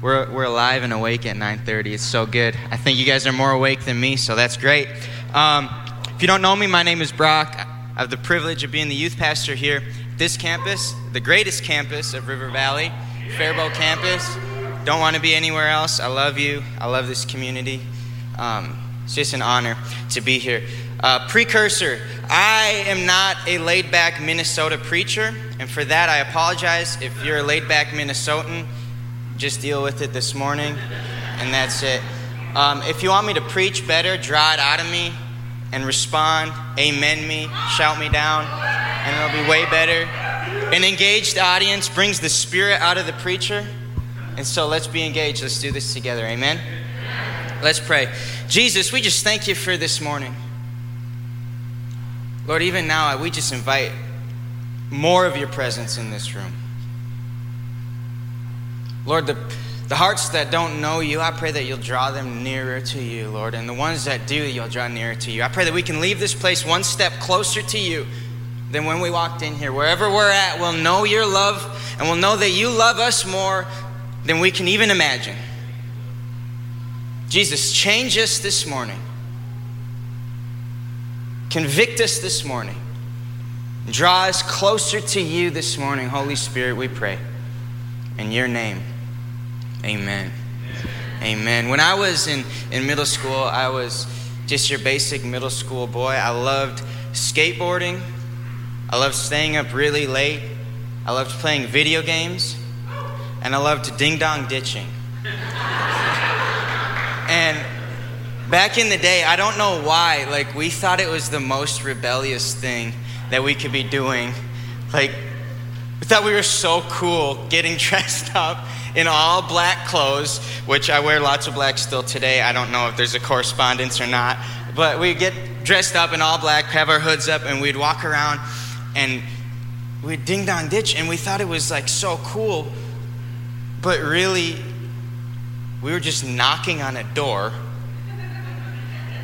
We're, we're alive and awake at 9:30. It's so good. I think you guys are more awake than me, so that's great. Um, if you don't know me, my name is Brock. I have the privilege of being the youth pastor here this campus, the greatest campus of River Valley, Faribault campus. Don't want to be anywhere else. I love you. I love this community. Um, it's just an honor to be here. Uh, precursor I am not a laid back Minnesota preacher, and for that I apologize. If you're a laid back Minnesotan, just deal with it this morning, and that's it. Um, if you want me to preach better, draw it out of me and respond, amen me, shout me down, and it'll be way better. An engaged audience brings the spirit out of the preacher, and so let's be engaged. Let's do this together, amen? Let's pray. Jesus, we just thank you for this morning. Lord, even now, we just invite more of your presence in this room. Lord, the, the hearts that don't know you, I pray that you'll draw them nearer to you, Lord. And the ones that do, you'll draw nearer to you. I pray that we can leave this place one step closer to you than when we walked in here. Wherever we're at, we'll know your love and we'll know that you love us more than we can even imagine. Jesus, change us this morning. Convict us this morning. Draw us closer to you this morning, Holy Spirit, we pray. In your name. Amen. Amen. When I was in, in middle school, I was just your basic middle school boy. I loved skateboarding. I loved staying up really late. I loved playing video games. And I loved ding dong ditching. and back in the day, I don't know why, like, we thought it was the most rebellious thing that we could be doing. Like, we thought we were so cool getting dressed up in all black clothes, which I wear lots of black still today. I don't know if there's a correspondence or not. But we'd get dressed up in all black, have our hoods up, and we'd walk around and we'd ding dong ditch, and we thought it was like so cool. But really, we were just knocking on a door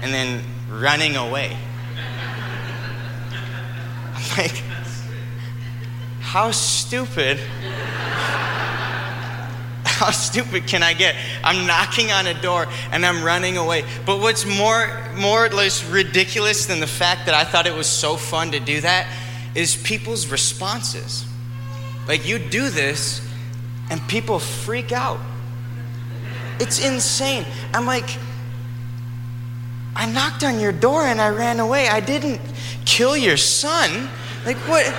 and then running away. I'm like, how stupid how stupid can I get? I'm knocking on a door and I'm running away. But what's more, more or less ridiculous than the fact that I thought it was so fun to do that is people's responses. Like, you do this and people freak out. It's insane. I'm like, I knocked on your door and I ran away. I didn't kill your son. Like, what?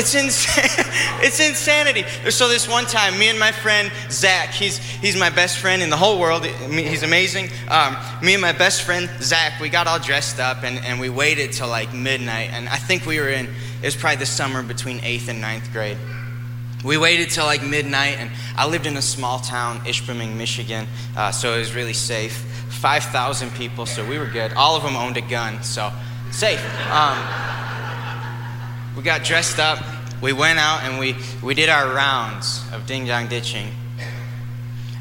It's insane. it's insanity. So this one time, me and my friend Zach, he's he's my best friend in the whole world. He's amazing. Um, me and my best friend Zach, we got all dressed up and, and we waited till like midnight. And I think we were in. It was probably the summer between eighth and ninth grade. We waited till like midnight, and I lived in a small town, Ishpeming, Michigan, uh, so it was really safe. Five thousand people, so we were good. All of them owned a gun, so safe. Um, we got dressed up, we went out, and we, we did our rounds of ding dong ditching.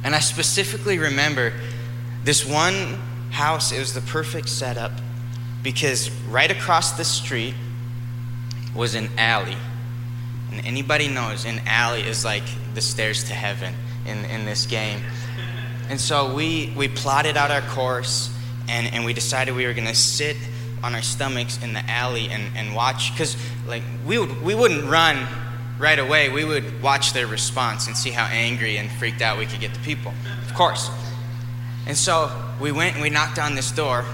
And I specifically remember this one house, it was the perfect setup because right across the street was an alley. And anybody knows an alley is like the stairs to heaven in, in this game. And so we, we plotted out our course and, and we decided we were going to sit on our stomachs in the alley and, and watch because like we would we wouldn't run right away. We would watch their response and see how angry and freaked out we could get the people. Of course. And so we went and we knocked on this door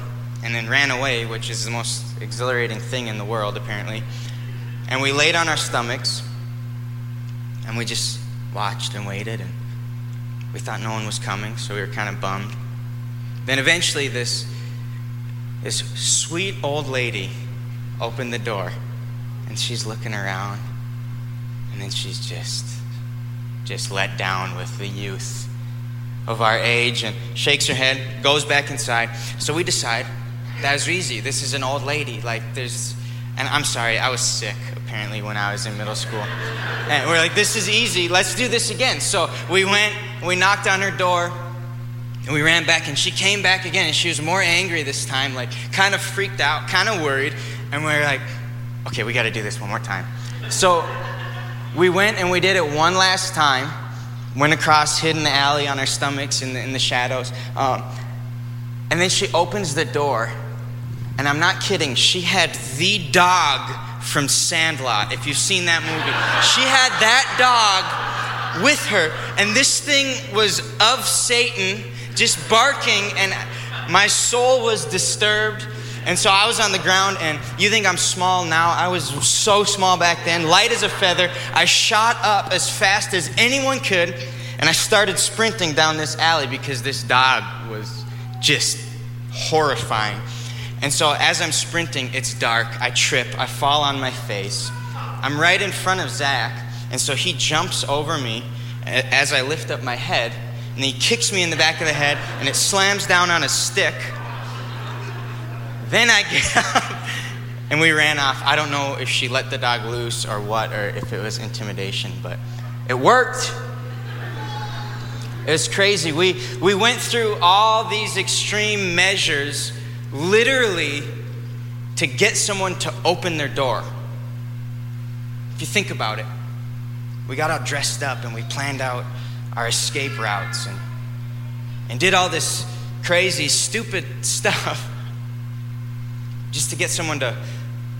and then ran away which is the most exhilarating thing in the world apparently. And we laid on our stomachs and we just watched and waited and we thought no one was coming so we were kind of bummed. Then eventually this this sweet old lady opened the door and she's looking around and then she's just just let down with the youth of our age and shakes her head, goes back inside. So we decide that's easy. This is an old lady. Like, there's, and I'm sorry, I was sick apparently when I was in middle school. And we're like, this is easy. Let's do this again. So we went, we knocked on her door, and we ran back, and she came back again, and she was more angry this time, like kind of freaked out, kind of worried. And we are like, okay, we got to do this one more time. So we went and we did it one last time. Went across, hid in the alley on our stomachs in the, in the shadows. Um, and then she opens the door, and I'm not kidding, she had the dog from Sandlot, if you've seen that movie. She had that dog with her, and this thing was of Satan, just barking, and my soul was disturbed. And so I was on the ground, and you think I'm small now. I was so small back then, light as a feather. I shot up as fast as anyone could, and I started sprinting down this alley because this dog was just horrifying. And so as I'm sprinting, it's dark. I trip, I fall on my face. I'm right in front of Zach, and so he jumps over me as I lift up my head, and he kicks me in the back of the head, and it slams down on a stick. Then I get up, and we ran off. I don't know if she let the dog loose or what, or if it was intimidation, but it worked. It was crazy. We, we went through all these extreme measures literally to get someone to open their door. If you think about it, we got all dressed up and we planned out our escape routes and, and did all this crazy, stupid stuff just to get someone to,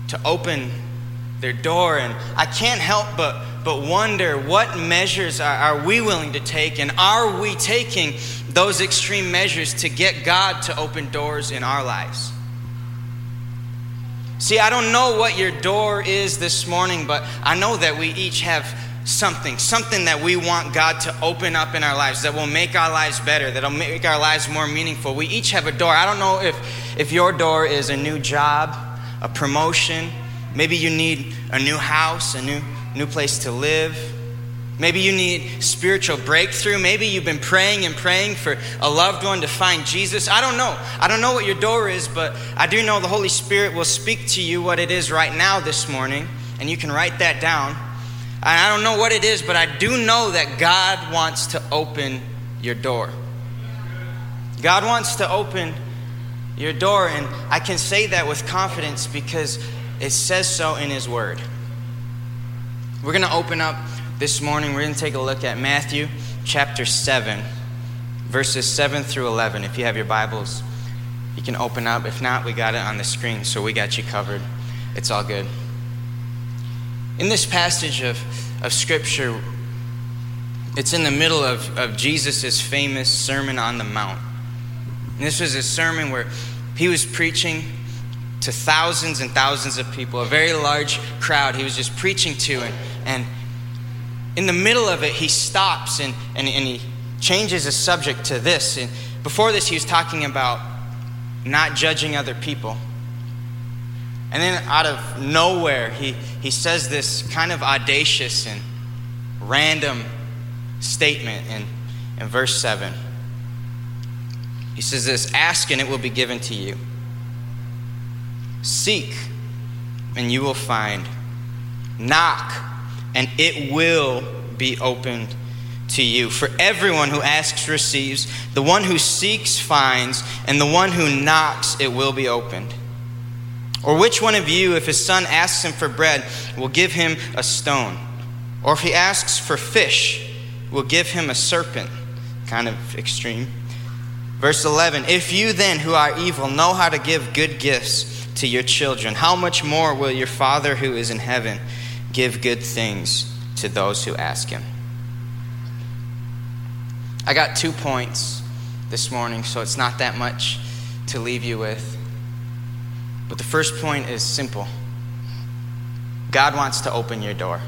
to open their door. And I can't help but, but wonder what measures are, are we willing to take, and are we taking those extreme measures to get God to open doors in our lives. See, I don't know what your door is this morning, but I know that we each have something, something that we want God to open up in our lives that will make our lives better, that'll make our lives more meaningful. We each have a door. I don't know if, if your door is a new job, a promotion, maybe you need a new house, a new, new place to live. Maybe you need spiritual breakthrough. Maybe you've been praying and praying for a loved one to find Jesus. I don't know. I don't know what your door is, but I do know the Holy Spirit will speak to you what it is right now this morning, and you can write that down. I don't know what it is, but I do know that God wants to open your door. God wants to open your door, and I can say that with confidence because it says so in His Word. We're going to open up this morning we're going to take a look at Matthew chapter 7, verses 7 through 11. If you have your Bibles, you can open up. If not, we got it on the screen, so we got you covered. It's all good. In this passage of, of Scripture, it's in the middle of, of Jesus' famous Sermon on the Mount. And this was a sermon where he was preaching to thousands and thousands of people, a very large crowd he was just preaching to. And, and in the middle of it, he stops and, and, and he changes the subject to this. And before this, he was talking about not judging other people. And then out of nowhere, he, he says this kind of audacious and random statement in, in verse 7. He says this Ask and it will be given to you. Seek and you will find. Knock and it will be opened to you. For everyone who asks receives, the one who seeks finds, and the one who knocks it will be opened. Or which one of you, if his son asks him for bread, will give him a stone? Or if he asks for fish, will give him a serpent? Kind of extreme. Verse 11 If you then, who are evil, know how to give good gifts to your children, how much more will your Father who is in heaven? give good things to those who ask Him. I got two points this morning, so it's not that much to leave you with. But the first point is simple God wants to open your door.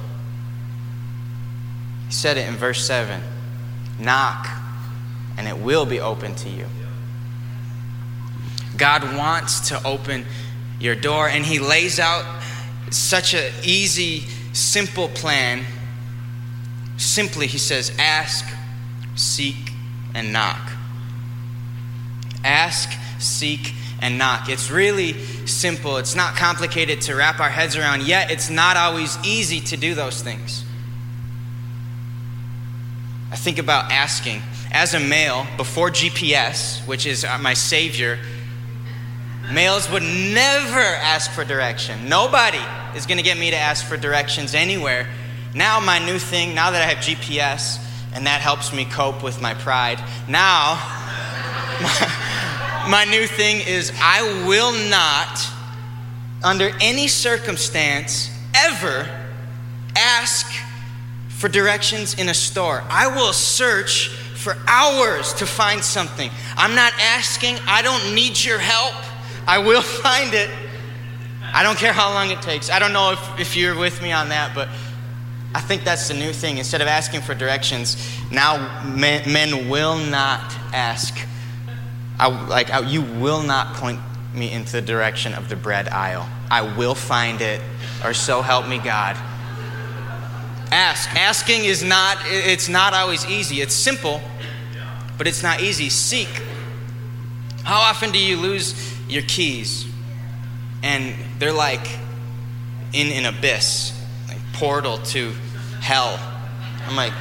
He said it in verse 7 Knock, and it will be open to you. God wants to open your door, and He lays out such an easy simple plan. Simply, he says, ask, seek, and knock. Ask, seek, and knock. It's really simple. It's not complicated to wrap our heads around, yet it's not always easy to do those things. I think about asking. As a male, before GPS, which is uh, my savior, males would never ask for direction. Nobody is going to get me to ask for directions anywhere. Now, my new thing, now that I have GPS, and that helps me cope with my pride, now, my, my new thing is I will not, under any circumstance, ever ask for directions in a store. I will search for hours to find something. I'm not asking, I don't need your help. I will find it. I don't care how long it takes. I don't know if, if you're with me on that, but I think that's the new thing. Instead of asking for directions, now men, men will not ask. I, like, I, you will not point me into the direction of the bread aisle. I will find it, or so help me God. Ask. Asking is not, it's not always easy. It's simple, but it's not easy. Seek. How often do you lose your keys and they're like in an abyss, like portal to hell? I'm like,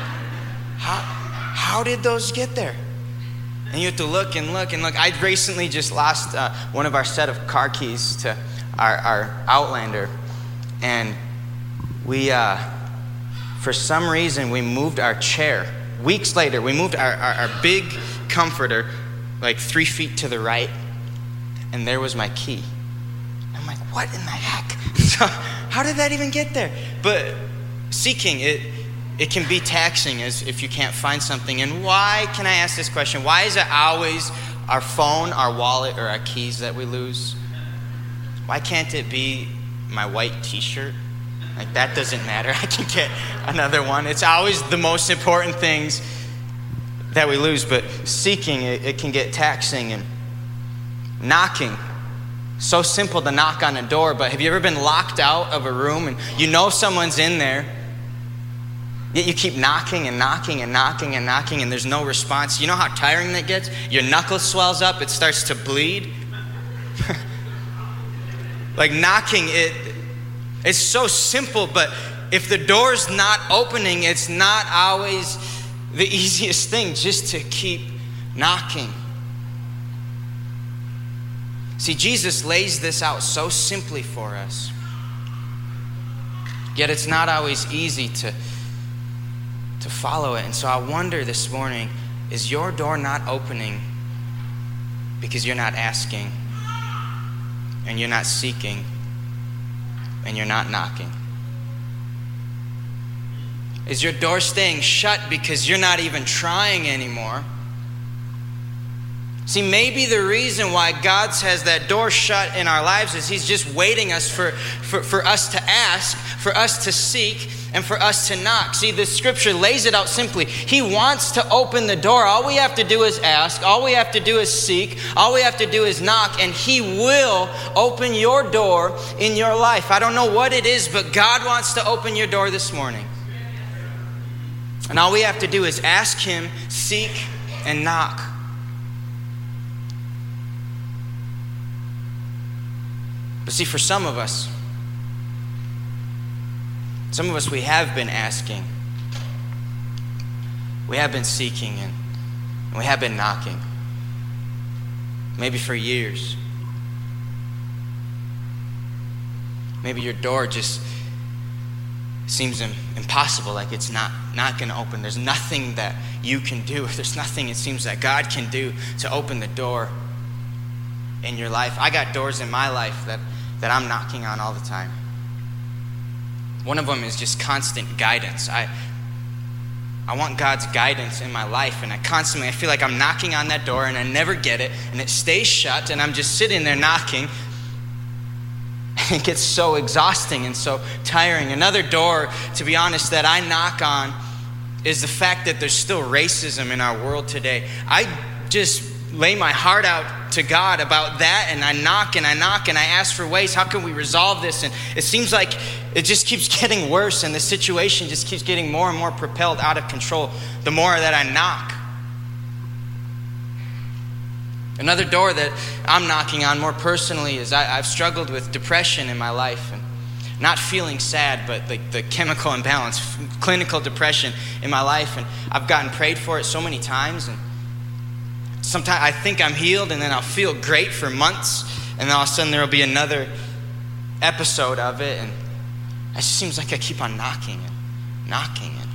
how, how did those get there? And you have to look and look and look. I recently just lost uh, one of our set of car keys to our, our Outlander. And we, uh, for some reason, we moved our chair. Weeks later, we moved our, our, our big comforter like three feet to the right, and there was my key. I'm like, what in the heck? How did that even get there? But seeking, it, it can be taxing as if you can't find something. And why, can I ask this question? Why is it always our phone, our wallet, or our keys that we lose? Why can't it be my white t shirt? Like, that doesn't matter. I can get another one. It's always the most important things that we lose, but seeking, it, it can get taxing and knocking. So simple to knock on a door, but have you ever been locked out of a room and you know someone's in there, yet you keep knocking and knocking and knocking and knocking and there's no response? You know how tiring that gets? Your knuckle swells up, it starts to bleed. like knocking, it it's so simple, but if the door's not opening, it's not always the easiest thing just to keep knocking. See, Jesus lays this out so simply for us. Yet it's not always easy to, to follow it. And so I wonder this morning is your door not opening because you're not asking and you're not seeking? and you're not knocking? Is your door staying shut because you're not even trying anymore? See, maybe the reason why God has that door shut in our lives is He's just waiting us for, for, for us to ask, for us to seek, and for us to knock. See, the scripture lays it out simply. He wants to open the door. All we have to do is ask, all we have to do is seek, all we have to do is knock, and He will open your door in your life. I don't know what it is, but God wants to open your door this morning. And all we have to do is ask Him, seek, and knock. But see, for some of us, some of us, we have been asking, we have been seeking, and we have been knocking. Maybe for years. Maybe your door just seems impossible, like it's not, not going to open. There's nothing that you can do. There's nothing it seems that God can do to open the door in your life. I got doors in my life that that I'm knocking on all the time. One of them is just constant guidance. I, I want God's guidance in my life, and I constantly I feel like I'm knocking on that door and I never get it, and it stays shut, and I'm just sitting there knocking. It gets so exhausting and so tiring. Another door, to be honest, that I knock on is the fact that there's still racism in our world today. I just lay my heart out to God about that, and I knock and I knock and I ask for ways. How can we resolve this? And it seems like it just keeps getting worse, and the situation just keeps getting more and more propelled out of control the more that I knock. Another door that I'm knocking on more personally is I, have struggled with depression in my life and not feeling sad, but the, the chemical imbalance, clinical depression in my life. And I've gotten prayed for it so many times. And sometimes I think I'm healed, and then I'll feel great for months, and then all of a sudden there will be another episode of it. And it seems like I keep on knocking and knocking and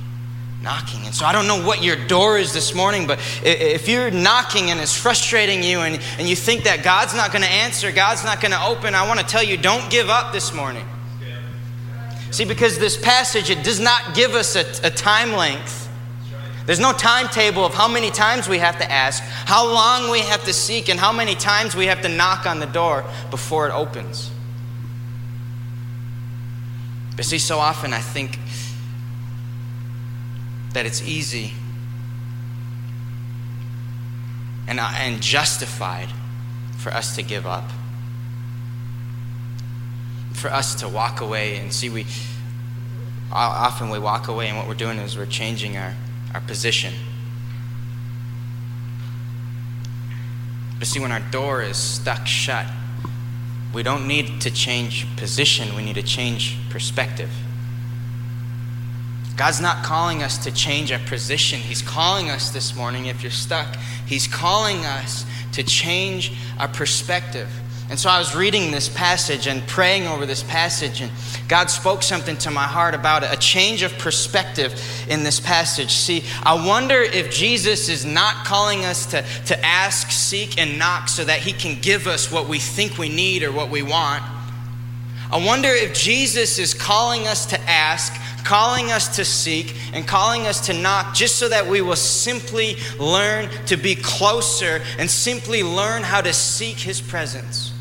knocking. And so I don't know what your door is this morning, but if you're knocking and it's frustrating you and, and you think that God's not going to answer, God's not going to open, I want to tell you don't give up this morning. See, because this passage, it does not give us a, a time length. There's no timetable of how many times we have to ask, how long we have to seek, and how many times we have to knock on the door before it opens. But see, so often I think that it's easy and, uh, and justified for us to give up. For us to walk away and see, we often we walk away, and what we're doing is we're changing our, our position. But see, when our door is stuck shut, we don't need to change position, we need to change perspective. God's not calling us to change our position. He's calling us this morning, if you're stuck, He's calling us to change our perspective. And so I was reading this passage and praying over this passage, and God spoke something to my heart about it, a change of perspective in this passage. See, I wonder if Jesus is not calling us to, to ask, seek, and knock so that He can give us what we think we need or what we want. I wonder if Jesus is calling us to ask calling us to seek and calling us to knock just so that we will simply learn to be closer and simply learn how to seek His presence.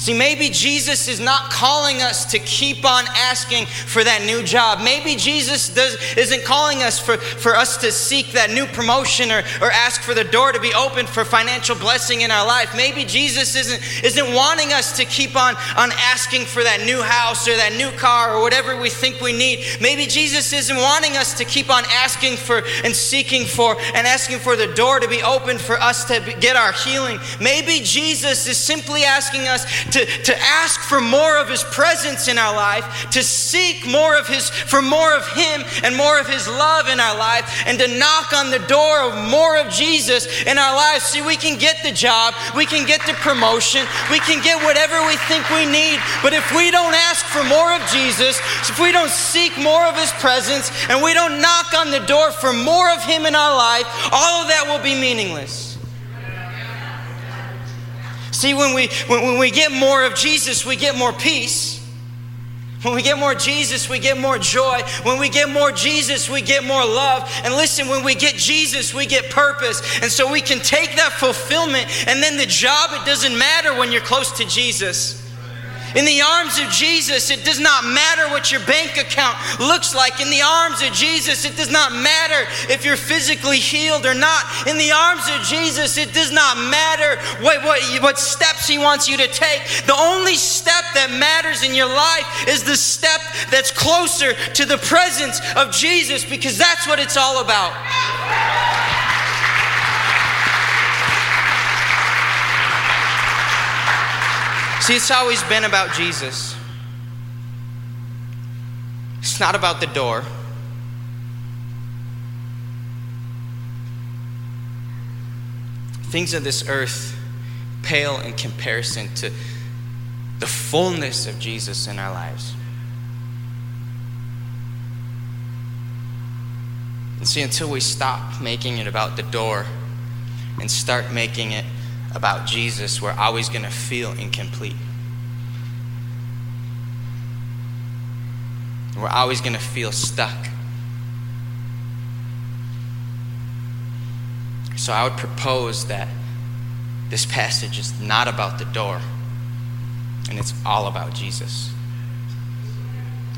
See, maybe Jesus is not calling us to keep on asking for that new job. Maybe Jesus does, isn't calling us for, for us to seek that new promotion or, or ask for the door to be opened for financial blessing in our life. Maybe Jesus isn't, isn't wanting us to keep on, on asking for that new house or that new car or whatever we think we need. Maybe Jesus isn't wanting us to keep on asking for and seeking for and asking for the door to be opened for us to get our healing. Maybe Jesus is simply asking us to, to ask for more of His presence in our life, to seek more of His, for more of Him and more of His love in our life, and to knock on the door of more of Jesus in our lives. See, we can get the job, we can get the promotion, we can get whatever we think we need, but if we don't ask for more of Jesus, if we don't seek more of His presence, and we don't knock on the door for more of Him in our life, all of that will be meaningless. See, when we, when, when we get more of Jesus, we get more peace. When we get more Jesus, we get more joy. When we get more Jesus, we get more love. And listen, when we get Jesus, we get purpose. And so we can take that fulfillment, and then the job, it doesn't matter when you're close to Jesus. In the arms of Jesus, it does not matter what your bank account looks like. In the arms of Jesus, it does not matter if you're physically healed or not. In the arms of Jesus, it does not matter what, what, what steps He wants you to take. The only step that matters in your life is the step that's closer to the presence of Jesus because that's what it's all about. See, it's always been about Jesus. It's not about the door. Things of this earth pale in comparison to the fullness of Jesus in our lives. And see, until we stop making it about the door and start making it about Jesus, we're always going to feel incomplete. We're always going to feel stuck. So I would propose that this passage is not about the door, and it's all about Jesus.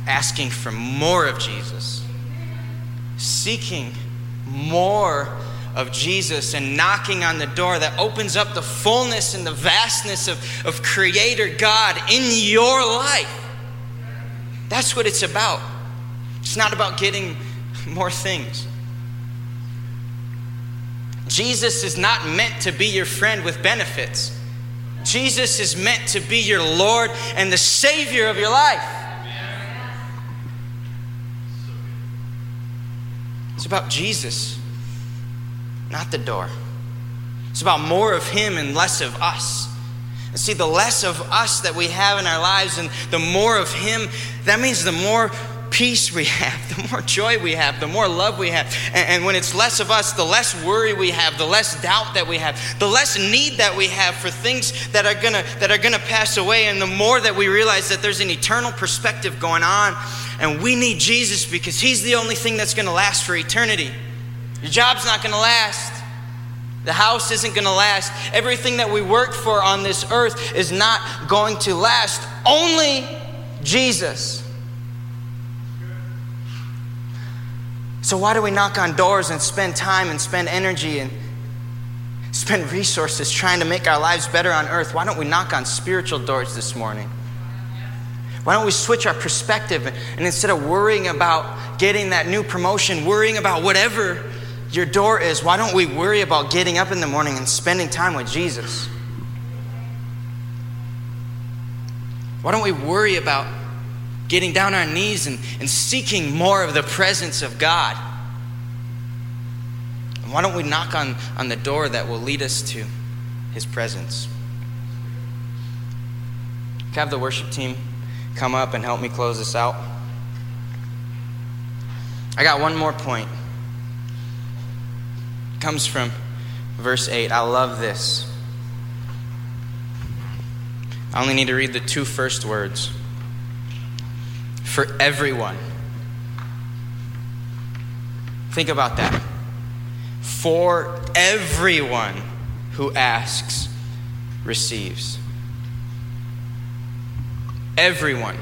Asking for more of Jesus, seeking more of Jesus and knocking on the door that opens up the fullness and the vastness of, of Creator God in your life. That's what it's about. It's not about getting more things. Jesus is not meant to be your friend with benefits. Jesus is meant to be your Lord and the Savior of your life. It's about Jesus, not the door. It's about more of Him and less of us. And see, the less of us that we have in our lives and the more of Him, that means the more peace we have, the more joy we have, the more love we have. And, and, when it's less of us, the less worry we have, the less doubt that we have, the less need that we have for things that are gonna that are gonna pass away, and the more that we realize that there's an eternal perspective going on, and we need Jesus because He's the only thing that's gonna last for eternity. Your job's not gonna last. The house isn't going to last. Everything that we work for on this earth is not going to last. Only Jesus. So, why do we knock on doors and spend time and spend energy and spend resources trying to make our lives better on earth? Why don't we knock on spiritual doors this morning? Why don't we switch our perspective and instead of worrying about getting that new promotion, worrying about whatever your door is, why don't we worry about getting up in the morning and spending time with Jesus? Why don't we worry about getting down on our knees and, and seeking more of the presence of God. And why don't we knock on, on the door that will lead us to His presence? Can I have the worship team come up and help me close this out? I got one more point. Comes from verse 8. I love this. I only need to read the two first words for everyone. Think about that. For everyone who asks receives. Everyone.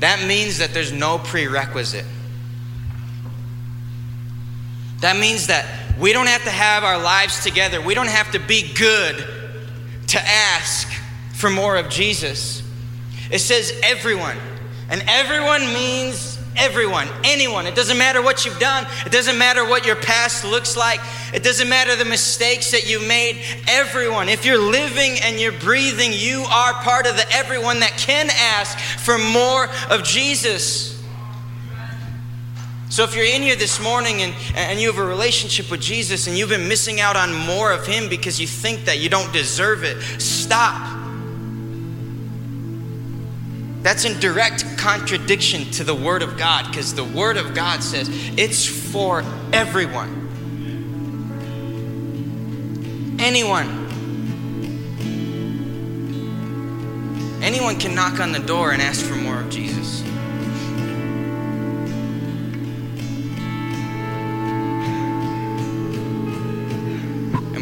That means that there's no prerequisite. That means that we don't have to have our lives together. We don't have to be good to ask for more of Jesus. It says everyone. And everyone means everyone, anyone. It doesn't matter what you've done, it doesn't matter what your past looks like, it doesn't matter the mistakes that you made. Everyone, if you're living and you're breathing, you are part of the everyone that can ask for more of Jesus. So if you're in here this morning and, and you have a relationship with Jesus and you've been missing out on more of Him because you think that you don't deserve it, stop. That's in direct contradiction to the Word of God because the Word of God says it's for everyone. Anyone. Anyone can knock on the door and ask for more of Jesus.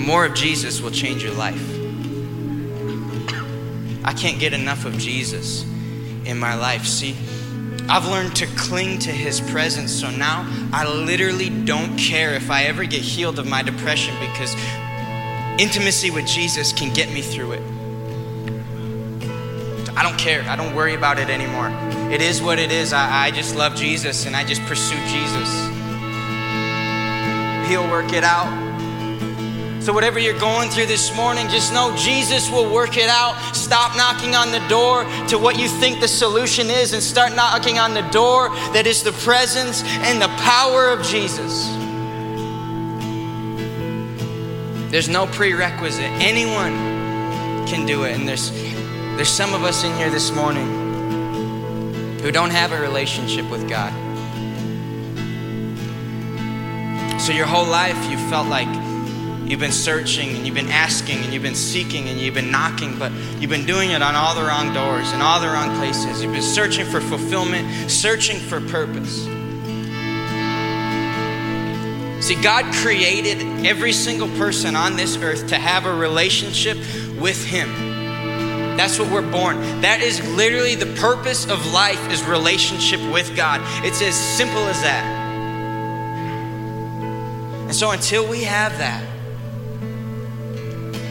More of Jesus will change your life. I can't get enough of Jesus in my life. See, I've learned to cling to his presence. So now I literally don't care if I ever get healed of my depression because intimacy with Jesus can get me through it. I don't care. I don't worry about it anymore. It is what it is. I, I just love Jesus and I just pursue Jesus. He'll work it out. So, whatever you're going through this morning, just know Jesus will work it out. Stop knocking on the door to what you think the solution is and start knocking on the door that is the presence and the power of Jesus. There's no prerequisite. Anyone can do it. And there's, there's some of us in here this morning who don't have a relationship with God. So, your whole life you felt like You've been searching and you've been asking and you've been seeking and you've been knocking, but you've been doing it on all the wrong doors and all the wrong places. You've been searching for fulfillment, searching for purpose. See, God created every single person on this earth to have a relationship with Him. That's what we're born. That is literally the purpose of life is relationship with God. It's as simple as that. And so until we have that,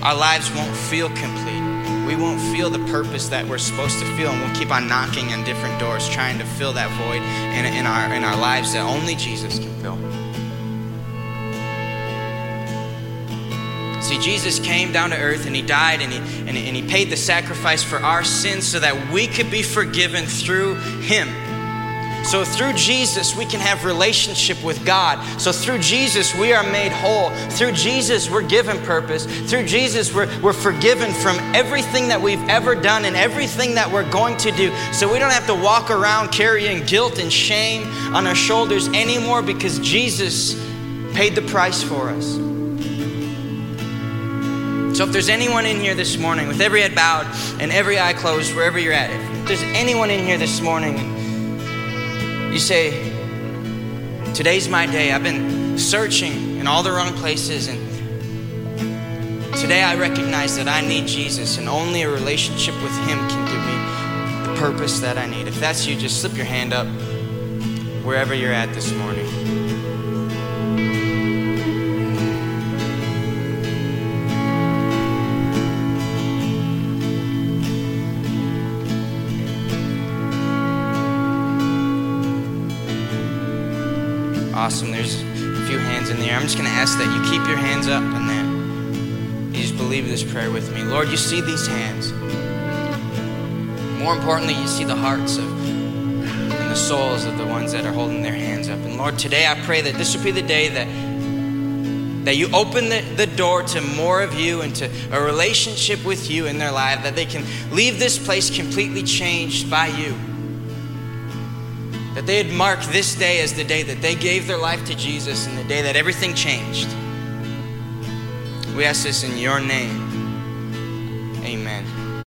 our lives won't feel complete. We won't feel the purpose that we're supposed to feel, and we'll keep on knocking on different doors, trying to fill that void in, in, our, in our lives that only Jesus can fill. See, Jesus came down to earth and he died and he, and, and he paid the sacrifice for our sins so that we could be forgiven through him. So through Jesus, we can have relationship with God. So through Jesus, we are made whole. Through Jesus, we're given purpose. Through Jesus, we're, we're forgiven from everything that we've ever done and everything that we're going to do. So we don't have to walk around carrying guilt and shame on our shoulders anymore because Jesus paid the price for us. So if there's anyone in here this morning with every head bowed and every eye closed, wherever you're at, if there's anyone in here this morning, you say, Today's my day. I've been searching in all the wrong places, and today I recognize that I need Jesus, and only a relationship with Him can give me the purpose that I need. If that's you, just slip your hand up wherever you're at this morning. Just going to ask that you keep your hands up and that you just believe this prayer with me. Lord, you see these hands. More importantly, you see the hearts of and the souls of the ones that are holding their hands up. And Lord, today I pray that this would be the day that that you open the, the door to more of you and to a relationship with you in their life, that they can leave this place completely changed by you. They'd mark this day as the day that they gave their life to Jesus and the day that everything changed. We ask this in your name.